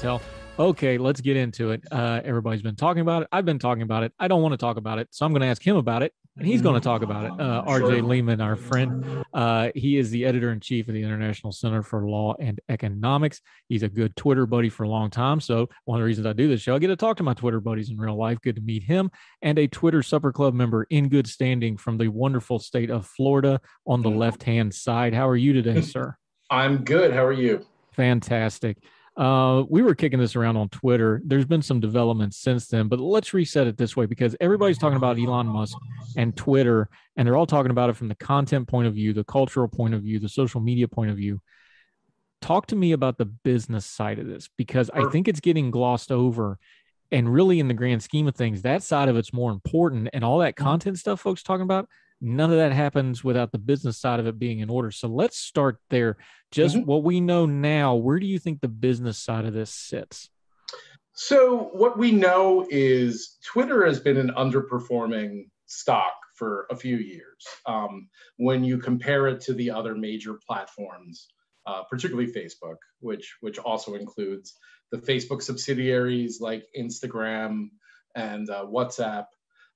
Tell. Okay, let's get into it. Uh, everybody's been talking about it. I've been talking about it. I don't want to talk about it, so I'm going to ask him about it, and he's going to talk about it. Uh, RJ Lehmann, our friend, uh, he is the editor in chief of the International Center for Law and Economics. He's a good Twitter buddy for a long time. So one of the reasons I do this show, I get to talk to my Twitter buddies in real life. Good to meet him, and a Twitter Supper Club member in good standing from the wonderful state of Florida on the left hand side. How are you today, sir? I'm good. How are you? Fantastic. Uh, we were kicking this around on Twitter. There's been some developments since then, but let's reset it this way because everybody's talking about Elon Musk and Twitter, and they're all talking about it from the content point of view, the cultural point of view, the social media point of view. Talk to me about the business side of this because I think it's getting glossed over. And really, in the grand scheme of things, that side of it's more important. And all that content stuff folks talking about, none of that happens without the business side of it being in order. So let's start there. Just Mhm. what we know now, where do you think the business side of this sits? So, what we know is Twitter has been an underperforming stock for a few years um, when you compare it to the other major platforms, uh, particularly Facebook, which, which also includes the Facebook subsidiaries like Instagram and uh, WhatsApp.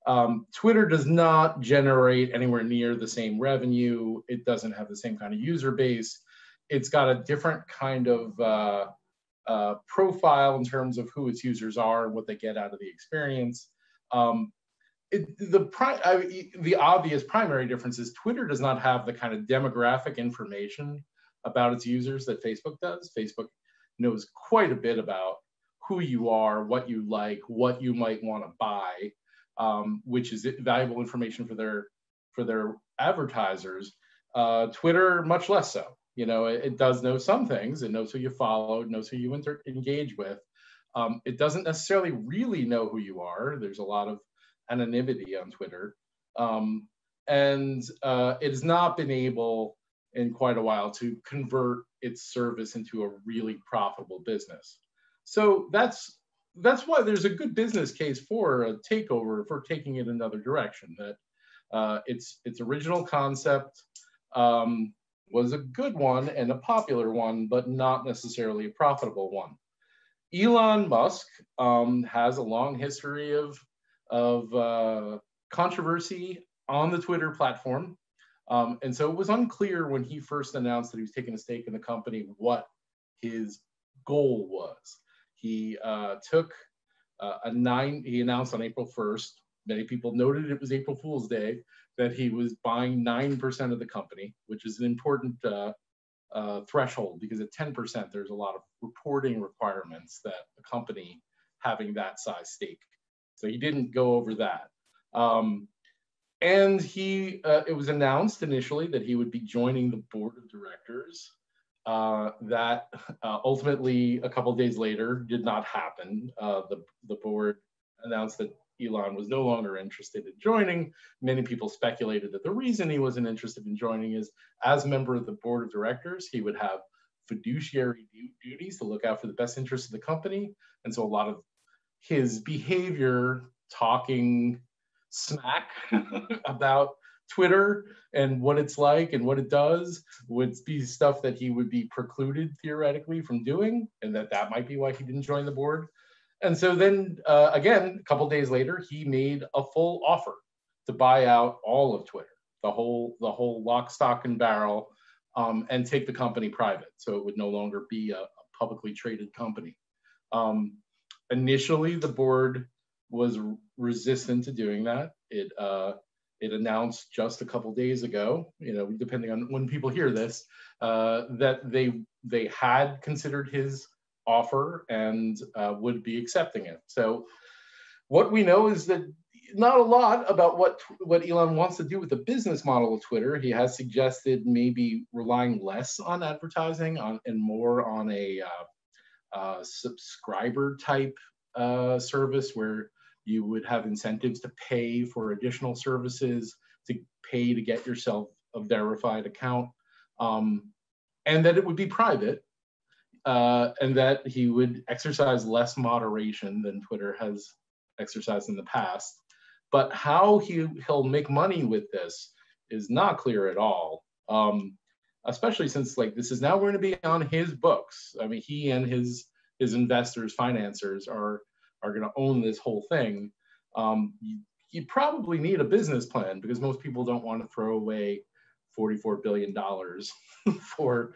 Um, Twitter does not generate anywhere near the same revenue. It doesn't have the same kind of user base. It's got a different kind of uh, uh, profile in terms of who its users are and what they get out of the experience. Um, it, the, I, the obvious primary difference is Twitter does not have the kind of demographic information about its users that Facebook does. Facebook knows quite a bit about who you are, what you like, what you might want to buy, um, which is valuable information for their for their advertisers. Uh, Twitter, much less so. You know, it, it does know some things. It knows who you follow, it knows who you inter- engage with. Um, it doesn't necessarily really know who you are. There's a lot of anonymity on Twitter. Um, and uh, it has not been able in quite a while to convert its service into a really profitable business. So that's that's why there's a good business case for a takeover for taking it another direction. That uh, its its original concept um, was a good one and a popular one, but not necessarily a profitable one. Elon Musk um, has a long history of of uh, controversy on the Twitter platform. Um, and so it was unclear when he first announced that he was taking a stake in the company what his goal was. He uh, took uh, a nine, he announced on April 1st, many people noted it was April Fool's Day, that he was buying 9% of the company, which is an important uh, uh, threshold because at 10%, there's a lot of reporting requirements that a company having that size stake. So he didn't go over that. Um, and he, uh, it was announced initially that he would be joining the board of directors. Uh, that uh, ultimately, a couple days later, did not happen. Uh, the the board announced that Elon was no longer interested in joining. Many people speculated that the reason he wasn't interested in joining is, as member of the board of directors, he would have fiduciary du- duties to look out for the best interests of the company, and so a lot of his behavior, talking smack about Twitter and what it's like and what it does would be stuff that he would be precluded theoretically from doing, and that that might be why he didn't join the board. And so then uh, again, a couple days later, he made a full offer to buy out all of Twitter, the whole the whole lock, stock, and barrel. um, and take the company private. So it would no longer be a, a publicly traded company. Um, initially, the board was resistant to doing that. It uh, it announced just a couple days ago, you know, depending on when people hear this, uh, that they they had considered his offer and uh, would be accepting it. So what we know is that not a lot about what what Elon wants to do with the business model of Twitter. He has suggested maybe relying less on advertising on and more on a uh, uh, subscriber type uh, service where you would have incentives to pay for additional services, to pay to get yourself a verified account, um, and that it would be private, uh, and that he would exercise less moderation than Twitter has exercised in the past. But how he, he'll make money with this is not clear at all. Um, especially since like this is now going to be on his books. I mean, he and his his investors, financiers are are going to own this whole thing, um, you, you probably need a business plan because most people don't want to throw away $44 billion for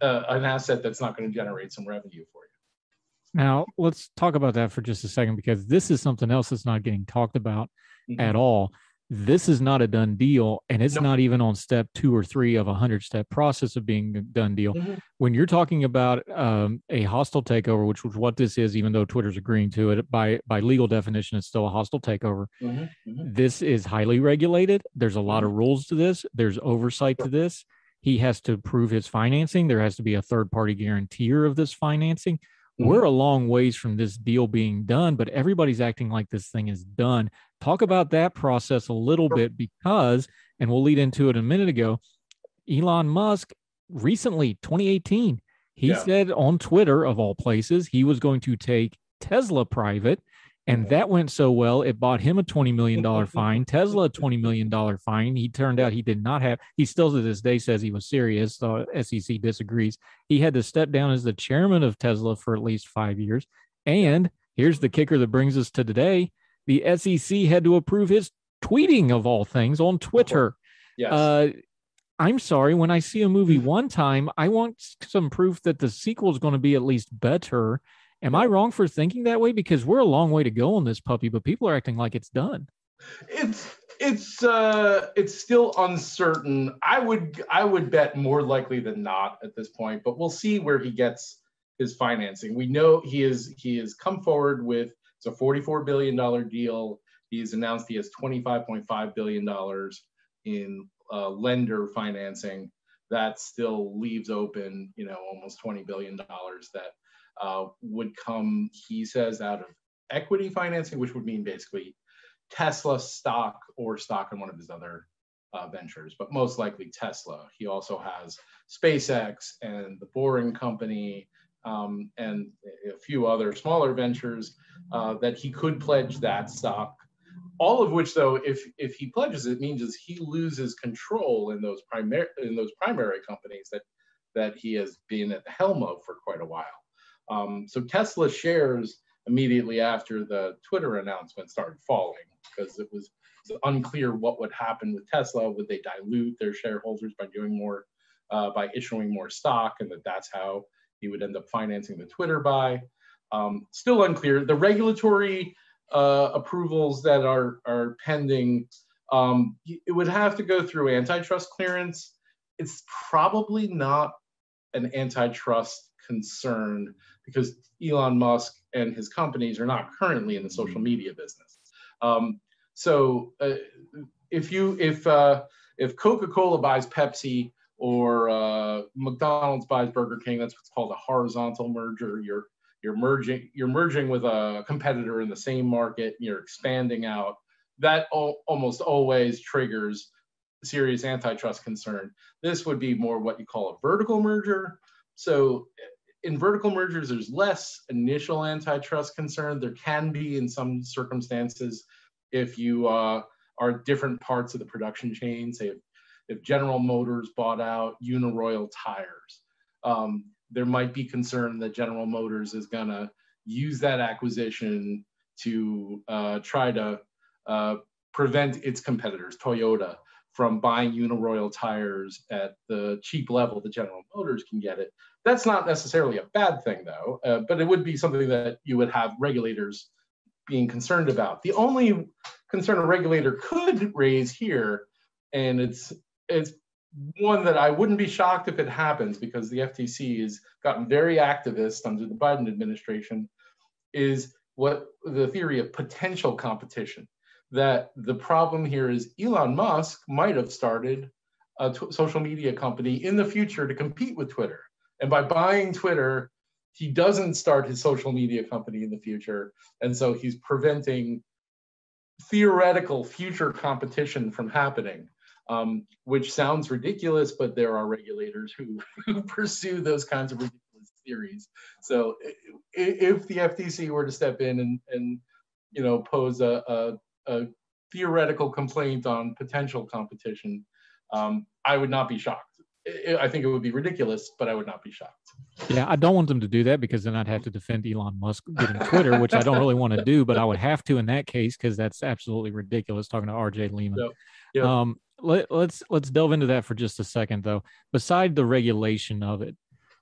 uh, an asset that's not going to generate some revenue for you. Now, let's talk about that for just a second because this is something else that's not getting talked about mm-hmm. at all this is not a done deal and it's nope. not even on step two or three of a hundred step process of being a done deal mm-hmm. when you're talking about um, a hostile takeover which was what this is even though twitter's agreeing to it by by legal definition it's still a hostile takeover mm-hmm. Mm-hmm. this is highly regulated there's a lot of mm-hmm. rules to this there's oversight to this he has to prove his financing there has to be a third party guarantor of this financing Mm-hmm. We're a long ways from this deal being done, but everybody's acting like this thing is done. Talk about that process a little bit because, and we'll lead into it a minute ago, Elon Musk recently, 2018, he yeah. said on Twitter, of all places, he was going to take Tesla private and that went so well, it bought him a $20 million fine, Tesla a $20 million fine. He turned out he did not have, he still to this day says he was serious. Uh, so SEC disagrees. He had to step down as the chairman of Tesla for at least five years. And here's the kicker that brings us to today the SEC had to approve his tweeting of all things on Twitter. Yes. Uh, I'm sorry, when I see a movie one time, I want some proof that the sequel is going to be at least better. Am I wrong for thinking that way? Because we're a long way to go on this puppy, but people are acting like it's done. It's it's uh it's still uncertain. I would I would bet more likely than not at this point, but we'll see where he gets his financing. We know he is he has come forward with it's a 44 billion dollar deal. He's announced he has 25.5 billion dollars in uh, lender financing. That still leaves open, you know, almost 20 billion dollars that uh, would come, he says, out of equity financing, which would mean basically Tesla stock or stock in one of his other uh, ventures, but most likely Tesla. He also has SpaceX and the Boring Company um, and a few other smaller ventures uh, that he could pledge that stock. All of which, though, if if he pledges it, means is he loses control in those primary in those primary companies that that he has been at the helm of for quite a while. Um, so Tesla shares immediately after the Twitter announcement started falling because it was, unclear what would happen with Tesla. Would they dilute their shareholders by doing more, uh, by issuing more stock, and that that's how he would end up financing the Twitter buy? Um, still unclear. The regulatory uh, approvals that are are pending, um, it would have to go through antitrust clearance. It's probably not an antitrust concern because Elon Musk and his companies are not currently in the social media business. Um, so uh, if you if uh, if Coca-Cola buys Pepsi or uh, McDonald's buys Burger King, that's what's called a horizontal merger. You're you're merging you're merging with a competitor in the same market. You're expanding out. That al- almost always triggers serious antitrust concern. This would be more what you call a vertical merger. So in vertical mergers, there's less initial antitrust concern. There can be in some circumstances if you uh, are different parts of the production chain, say if, General Motors bought out Uniroyal tires, um, there might be concern that General Motors is going to use that acquisition to uh, try to uh, prevent its competitors, Toyota, from buying Uniroyal tires at the cheap level that General Motors can get it. That's not necessarily a bad thing, though, uh, but it would be something that you would have regulators being concerned about. The only concern a regulator could raise here, and it's it's one that I wouldn't be shocked if it happens because the FTC has gotten very activist under the Biden administration, is what the theory of potential competition. That the problem here is Elon Musk might have started a t- social media company in the future to compete with Twitter. And by buying Twitter, he doesn't start his social media company in the future. And so he's preventing theoretical future competition from happening um, which sounds ridiculous, but there are regulators who, who pursue those kinds of ridiculous theories. So if the FTC were to step in and, and you know, pose a, a, a theoretical complaint on potential competition, um, I would not be shocked. I think it would be ridiculous, but I would not be shocked. Yeah, I don't want them to do that because then I'd have to defend Elon Musk getting Twitter, which I don't really want to do, but I would have to in that case because that's absolutely ridiculous. Talking to RJ Lehmann. Yep. Yep. Um, let, us let's, let's delve into that for just a second, though. Beside the regulation of it,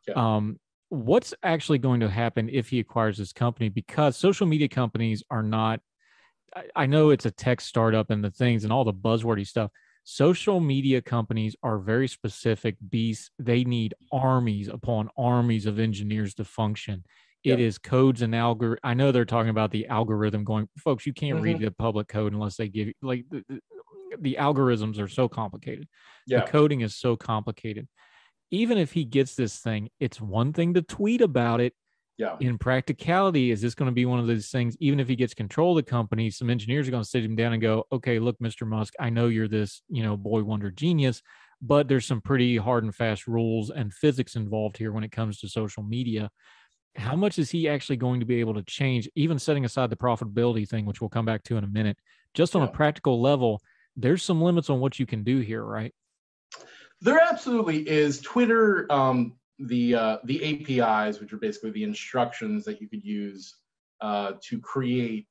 yeah. um, what's actually going to happen if he acquires this company? Because social media companies are not. I, I know it's a tech startup and the things and all the buzzwordy stuff. Social media companies are very specific beasts. They need armies upon armies of engineers to function. It yep. is codes and algor. I know they're talking about the algorithm going, folks. You can't mm-hmm. read the public code unless they give you like the algorithms are so complicated. Yeah. The coding is so complicated. Even if he gets this thing, it's one thing to tweet about it. Yeah. In practicality, is this going to be one of those things? Even if he gets control of the company, some engineers are going to sit him down and go, "Okay, look, Mr. Musk, I know you're this, you know, boy wonder genius, but there's some pretty hard and fast rules and physics involved here when it comes to social media." How much is he actually going to be able to change, even setting aside the profitability thing, which we'll come back to in a minute, just on yeah. a practical level? There's some limits on what you can do here, right? There absolutely is. Twitter, um, the uh, the APIs, which are basically the instructions that you could use uh, to create,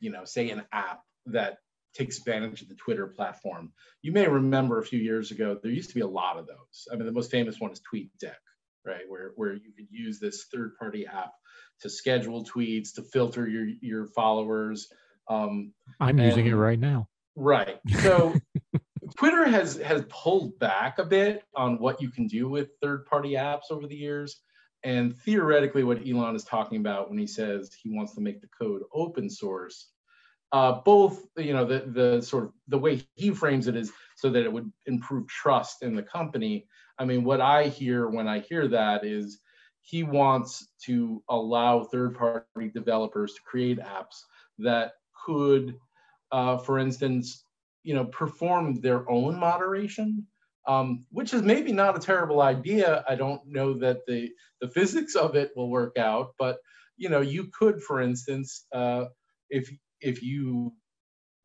you know, say an app that takes advantage of the Twitter platform. You may remember a few years ago there used to be a lot of those. I mean, the most famous one is TweetDeck, right, where where you could use this third-party app to schedule tweets, to filter your your followers. Um, I'm using it right now. Right. So Twitter has has pulled back a bit on what you can do with third-party apps over the years. And theoretically, what Elon is talking about when he says he wants to make the code open source, uh, both you know the the sort of the way he frames it is so that it would improve trust in the company. I mean, what I hear when I hear that is he wants to allow third-party developers to create apps that could uh, for instance, you know, perform their own moderation, um, which is maybe not a terrible idea. I don't know that the the physics of it will work out, but you know, you could, for instance, uh, if if you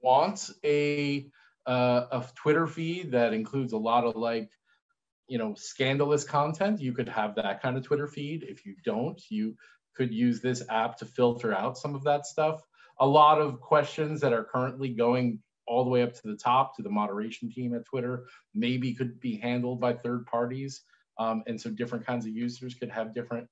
want a uh, a Twitter feed that includes a lot of like you know scandalous content you could have that kind of twitter feed if you don't you could use this app to filter out some of that stuff a lot of questions that are currently going all the way up to the top to the moderation team at Twitter maybe could be handled by third parties. Um, and so different kinds of users could have different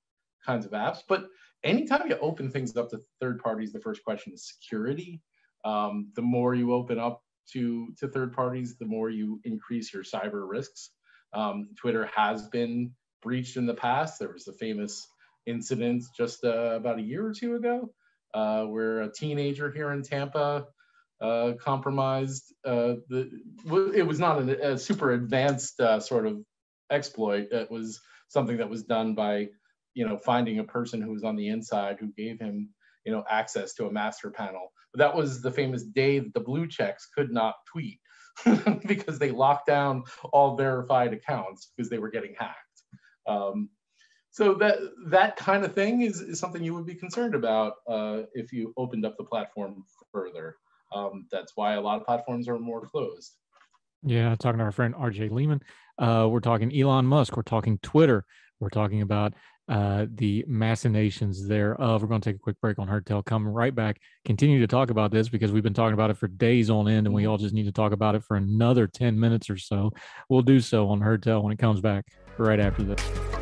kinds of apps. But anytime you open things up to third parties, the first question is security. Um, the more you open up to, to third parties, the more you increase your cyber risks. Um, Twitter has been breached in the past. There was the famous incident just uh, about a year or two ago uh, where a teenager here in Tampa uh, compromised. Uh, the, it was not a, a super advanced uh, sort of exploit. It was something that was done by, you know, finding a person who was on the inside who gave him, you know, access to a master panel. But that was the famous day that the blue checks could not tweet because they locked down all verified accounts because they were getting hacked. Um, so that that kind of thing is, is something you would be concerned about uh, if you opened up the platform further. Um, that's why a lot of platforms are more closed. Yeah, talking to our friend RJ Lehmann. Uh, we're talking Elon Musk. We're talking Twitter. We're talking about uh, the machinations thereof. We're going to take a quick break on Heard Tell. Come right back. Continue to talk about this because we've been talking about it for days on end, and we all just need to talk about it for another 10 minutes or so. We'll do so on Heard Tell when it comes back right after this.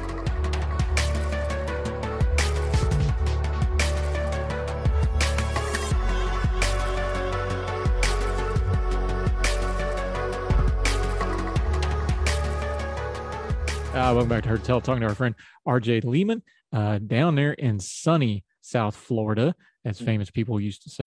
Uh, welcome back to Tell, talking to our friend RJ Lehmann uh, down there in sunny South Florida, as famous people used to say.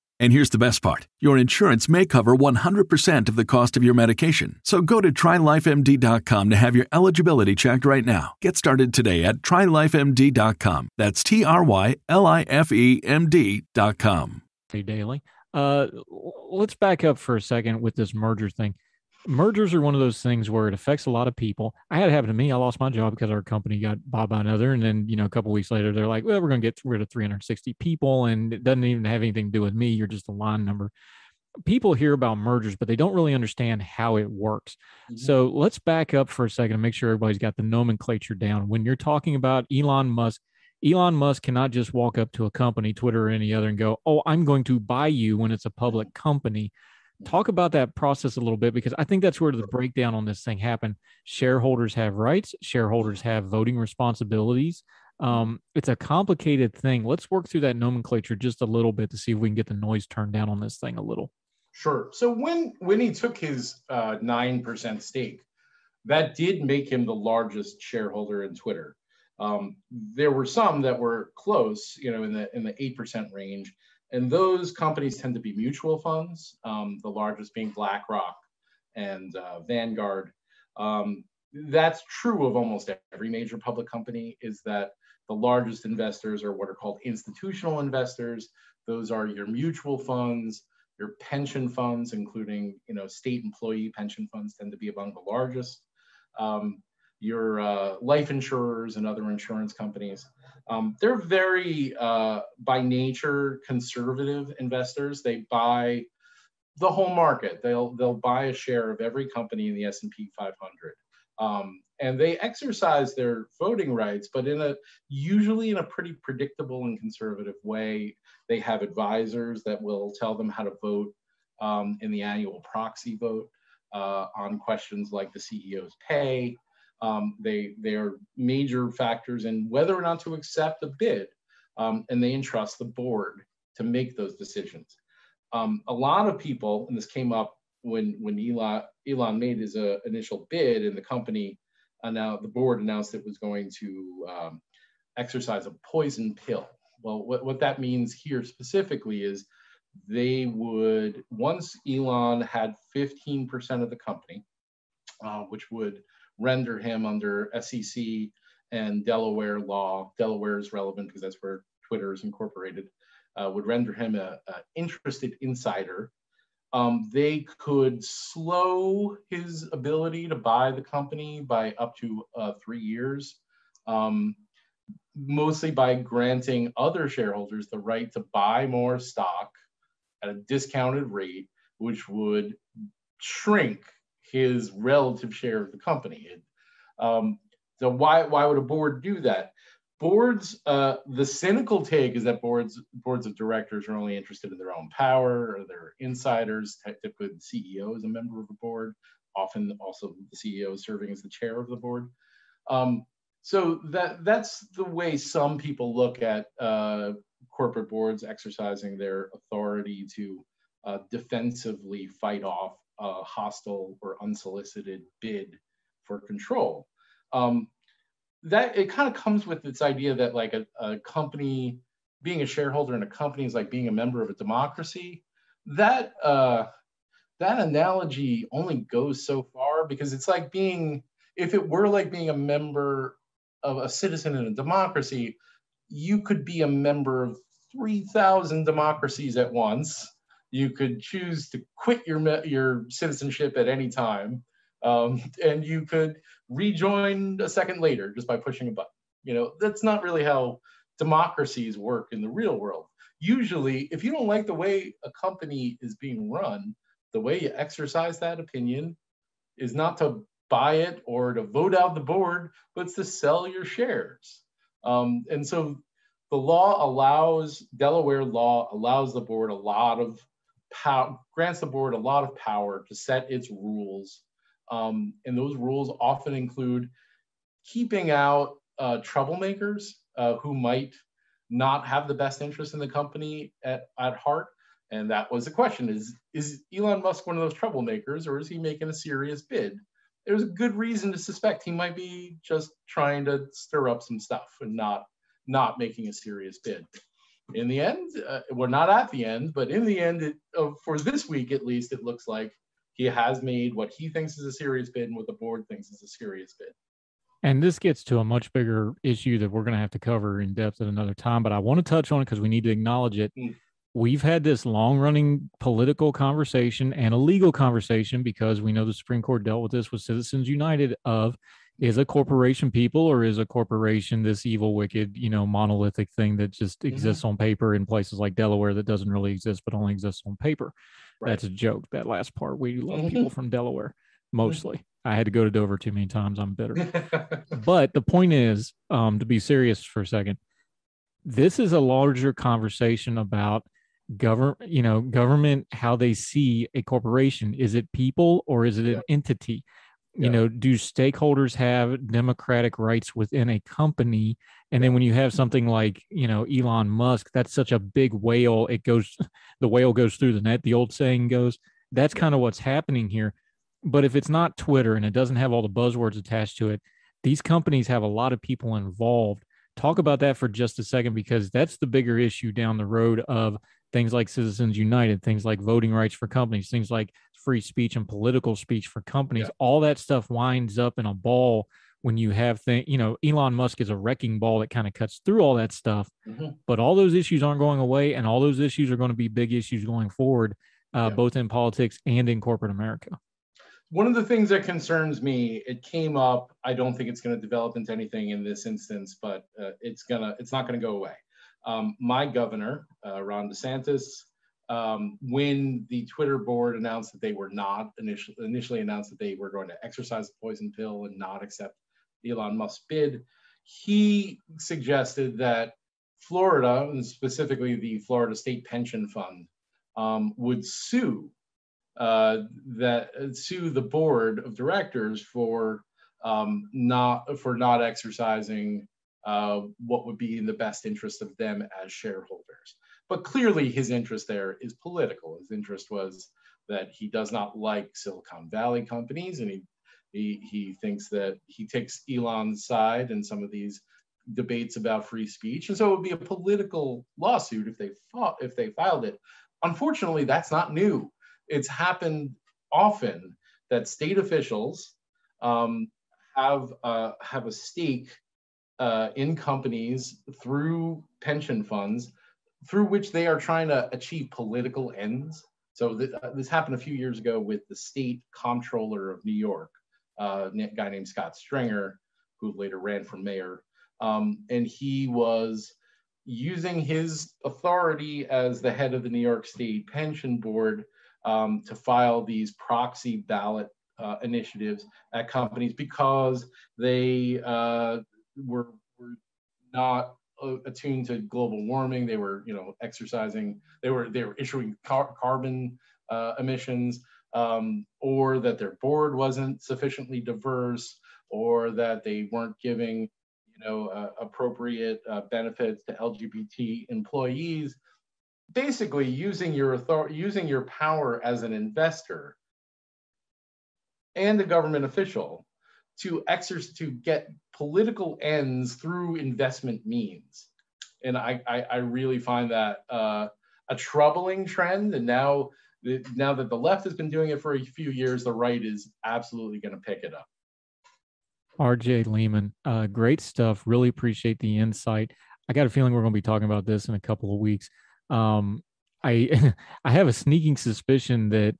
And here's the best part your insurance may cover 100% of the cost of your medication. So go to trylifemd.com to have your eligibility checked right now. Get started today at trylifemd.com. That's T R Y L I F E M D.com. Daily. Uh, let's back up for a second with this merger thing mergers are one of those things where it affects a lot of people. I had it happen to me. I lost my job because our company got bought by another. And then, you know, a couple weeks later, they're like, well, we're going to get rid of 360 people. And it doesn't even have anything to do with me. You're just a line number. People hear about mergers, but they don't really understand how it works. Mm-hmm. So let's back up for a second and make sure everybody's got the nomenclature down. When you're talking about Elon Musk, Elon Musk cannot just walk up to a company, Twitter or any other, and go, Oh, I'm going to buy you when it's a public company talk about that process a little bit because I think that's where the breakdown on this thing happened. Shareholders have rights, shareholders have voting responsibilities. Um, it's a complicated thing. Let's work through that nomenclature just a little bit to see if we can get the noise turned down on this thing a little. Sure. So when when he took his uh, nine percent stake, that did make him the largest shareholder in Twitter. Um, there were some that were close, you know, in the in the eight percent range, and those companies tend to be mutual funds, um, the largest being BlackRock and uh, Vanguard. Um, that's true of almost every major public company is that the largest investors are what are called institutional investors. Those are your mutual funds, your pension funds, including you know state employee pension funds tend to be among the largest. Um, your uh, life insurers and other insurance companies. Um, they're very, uh, by nature, conservative investors. They buy the whole market. They'll they'll buy a share of every company in the S&P 500, um, and they exercise their voting rights, but in a usually in a pretty predictable and conservative way. They have advisors that will tell them how to vote um, in the annual proxy vote uh, on questions like the CEO's pay. Um, they they are major factors in whether or not to accept a bid, um, and they entrust the board to make those decisions. Um, a lot of people, and this came up when when Elon Elon made his uh, initial bid, and the company announced the board announced it was going to um, exercise a poison pill. Well, what, what that means here specifically is they would once Elon had 15% of the company, uh, which would render him under SEC and Delaware law. Delaware is relevant because that's where Twitter is incorporated. Uh, would render him a, interested insider. Um, they could slow his ability to buy the company by up to uh, three years, um, mostly by granting other shareholders the right to buy more stock at a discounted rate, which would shrink his relative share of the company. Um, so why why would a board do that? Boards, uh, the cynical take is that boards boards of directors are only interested in their own power or their insiders. Typically, the CEO is a member of a board. Often, also the CEO is serving as the chair of the board. Um, so that that's the way some people look at uh, corporate boards exercising their authority to uh, defensively fight off a hostile or unsolicited bid for control. Um, that it kind of comes with this idea that like a, a company being a shareholder in a company is like being a member of a democracy. That uh, that analogy only goes so far because it's like being if it were like being a member of a citizen in a democracy, you could be a member of 3,000 democracies at once. You could choose to quit your your citizenship at any time, um, and you could rejoin a second later just by pushing a button. You know, that's not really how democracies work in the real world. Usually, if you don't like the way a company is being run, the way you exercise that opinion is not to buy it or to vote out the board, but it's to sell your shares. Um, and so the law allows, Delaware law allows the board a lot of power, grants the board a lot of power to set its rules um, and those rules often include keeping out uh, troublemakers uh, who might not have the best interest in the company at, at heart. And that was the question is, is Elon Musk one of those troublemakers or is he making a serious bid? There's a good reason to suspect he might be just trying to stir up some stuff and not, not making a serious bid. In the end, uh, we're not at the end, but in the end, it, uh, for this week at least, it looks like he has made what he thinks is a serious bid and what the board thinks is a serious bid. And this gets to a much bigger issue that we're going to have to cover in depth at another time, but I want to touch on it because we need to acknowledge it. Mm. We've had this long running political conversation and a legal conversation because we know the Supreme Court dealt with this with Citizens United of is a corporation people or is a corporation this evil, wicked, you know, monolithic thing that just mm-hmm. exists on paper in places like Delaware that doesn't really exist but only exists on paper. Right. That's a joke. That last part. We love people from Delaware mostly. I had to go to Dover too many times. I'm bitter. but the point is, um, to be serious for a second, this is a larger conversation about government, you know, government, how they see a corporation. Is it people or is it an entity? You know do stakeholders have democratic rights within a company? And then when you have something like you know elon musk that's such a big whale it goes the whale goes through the net the old saying goes. That's kind of what's happening here. But if it's not twitter and it doesn't have all the buzzwords attached to it these companies have a lot of people involved. Talk about that for just a second because that's the bigger issue down the road of things like Citizens United, things like voting rights for companies, things like free speech and political speech for companies. Yeah. All that stuff winds up in a ball when you have things, you know, Elon Musk is a wrecking ball that kind of cuts through all that stuff. Mm-hmm. But all those issues aren't going away, and all those issues are going to be big issues going forward, uh, yeah. both in politics and in corporate America. One of the things that concerns me, it came up. I don't think it's going to develop into anything in this instance, but uh, it's gonna, it's not going to go away. Um, my governor, uh, Ron DeSantis, um, when the Twitter board announced that they were not initially, initially announced that they were going to exercise the poison pill and not accept Elon Musk's bid, he suggested that Florida, and specifically the Florida State Pension Fund, um, would sue uh, that sue the board of directors for um, not for not exercising uh, what would be in the best interest of them as shareholders. But clearly, his interest there is political. His interest was that he does not like Silicon Valley companies, and he he, he thinks that he takes Elon's side in some of these debates about free speech, and so it would be a political lawsuit if they fought, if they filed it. Unfortunately, that's not new. It's happened often that state officials um, have uh, have a stake uh, in companies through pension funds through which they are trying to achieve political ends. So th- uh, this happened a few years ago with the state comptroller of New York, uh, a guy named Scott Stringer, who later ran for mayor. Um, and he was using his authority as the head of the New York State Pension Board um, to file these proxy ballot uh, initiatives at companies because they uh, were, were not uh, attuned to global warming. They were, you know, exercising. They were they were issuing car- carbon uh, emissions, um, or that their board wasn't sufficiently diverse, or that they weren't giving, you know, uh, appropriate uh, benefits to LGBT employees. Basically, using your authority, using your power as an investor and a government official to exercise to get political ends through investment means. And i i, I really find that uh, a troubling trend. And now now that the left has been doing it for a few years the right is absolutely going to pick it up. Rj lehmann uh, great stuff. Really appreciate the insight. I got a feeling we're going to be talking about this in a couple of weeks. Um, I I have a sneaking suspicion that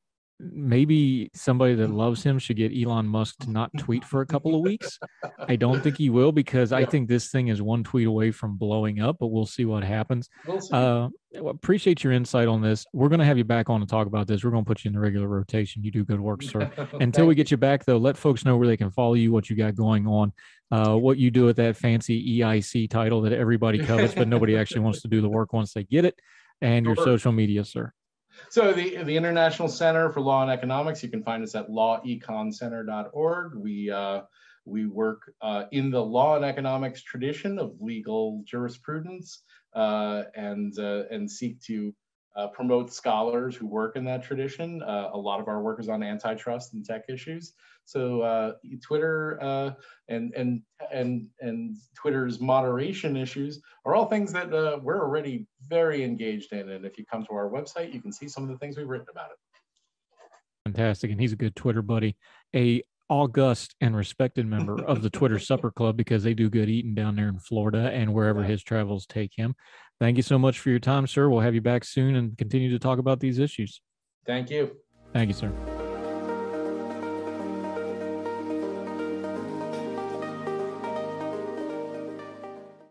maybe somebody that loves him should get Elon Musk to not tweet for a couple of weeks. I don't think he will because I think this thing is one tweet away from blowing up, but we'll see what happens. We'll uh, appreciate your insight on this. We're going to have you back on to talk about this. We're going to put you in the regular rotation. You do good work, sir. Until we get you back, though, let folks know where they can follow you, what you got going on, uh, what you do with that fancy EIC title that everybody covets, but nobody actually wants to do the work once they get it, and your social media, sir. So the, the International Center for Law and Economics, you can find us at laweconcenter.org. We, uh, we work uh, in the law and economics tradition of legal jurisprudence uh, and, uh, and seek to uh, promote scholars who work in that tradition. Uh, a lot of our work is on antitrust and tech issues. So Twitter and and and and Twitter's moderation issues are all things that we're already very engaged in. And if you come to our website, you can see some of the things we've written about it. Fantastic, and he's a good Twitter buddy. A august and respected member of the Twitter Supper Club because they do good eating down there in Florida and wherever his travels take him. Thank you so much for your time, sir. We'll have you back soon and continue to talk about these issues. Thank you. Thank you, sir.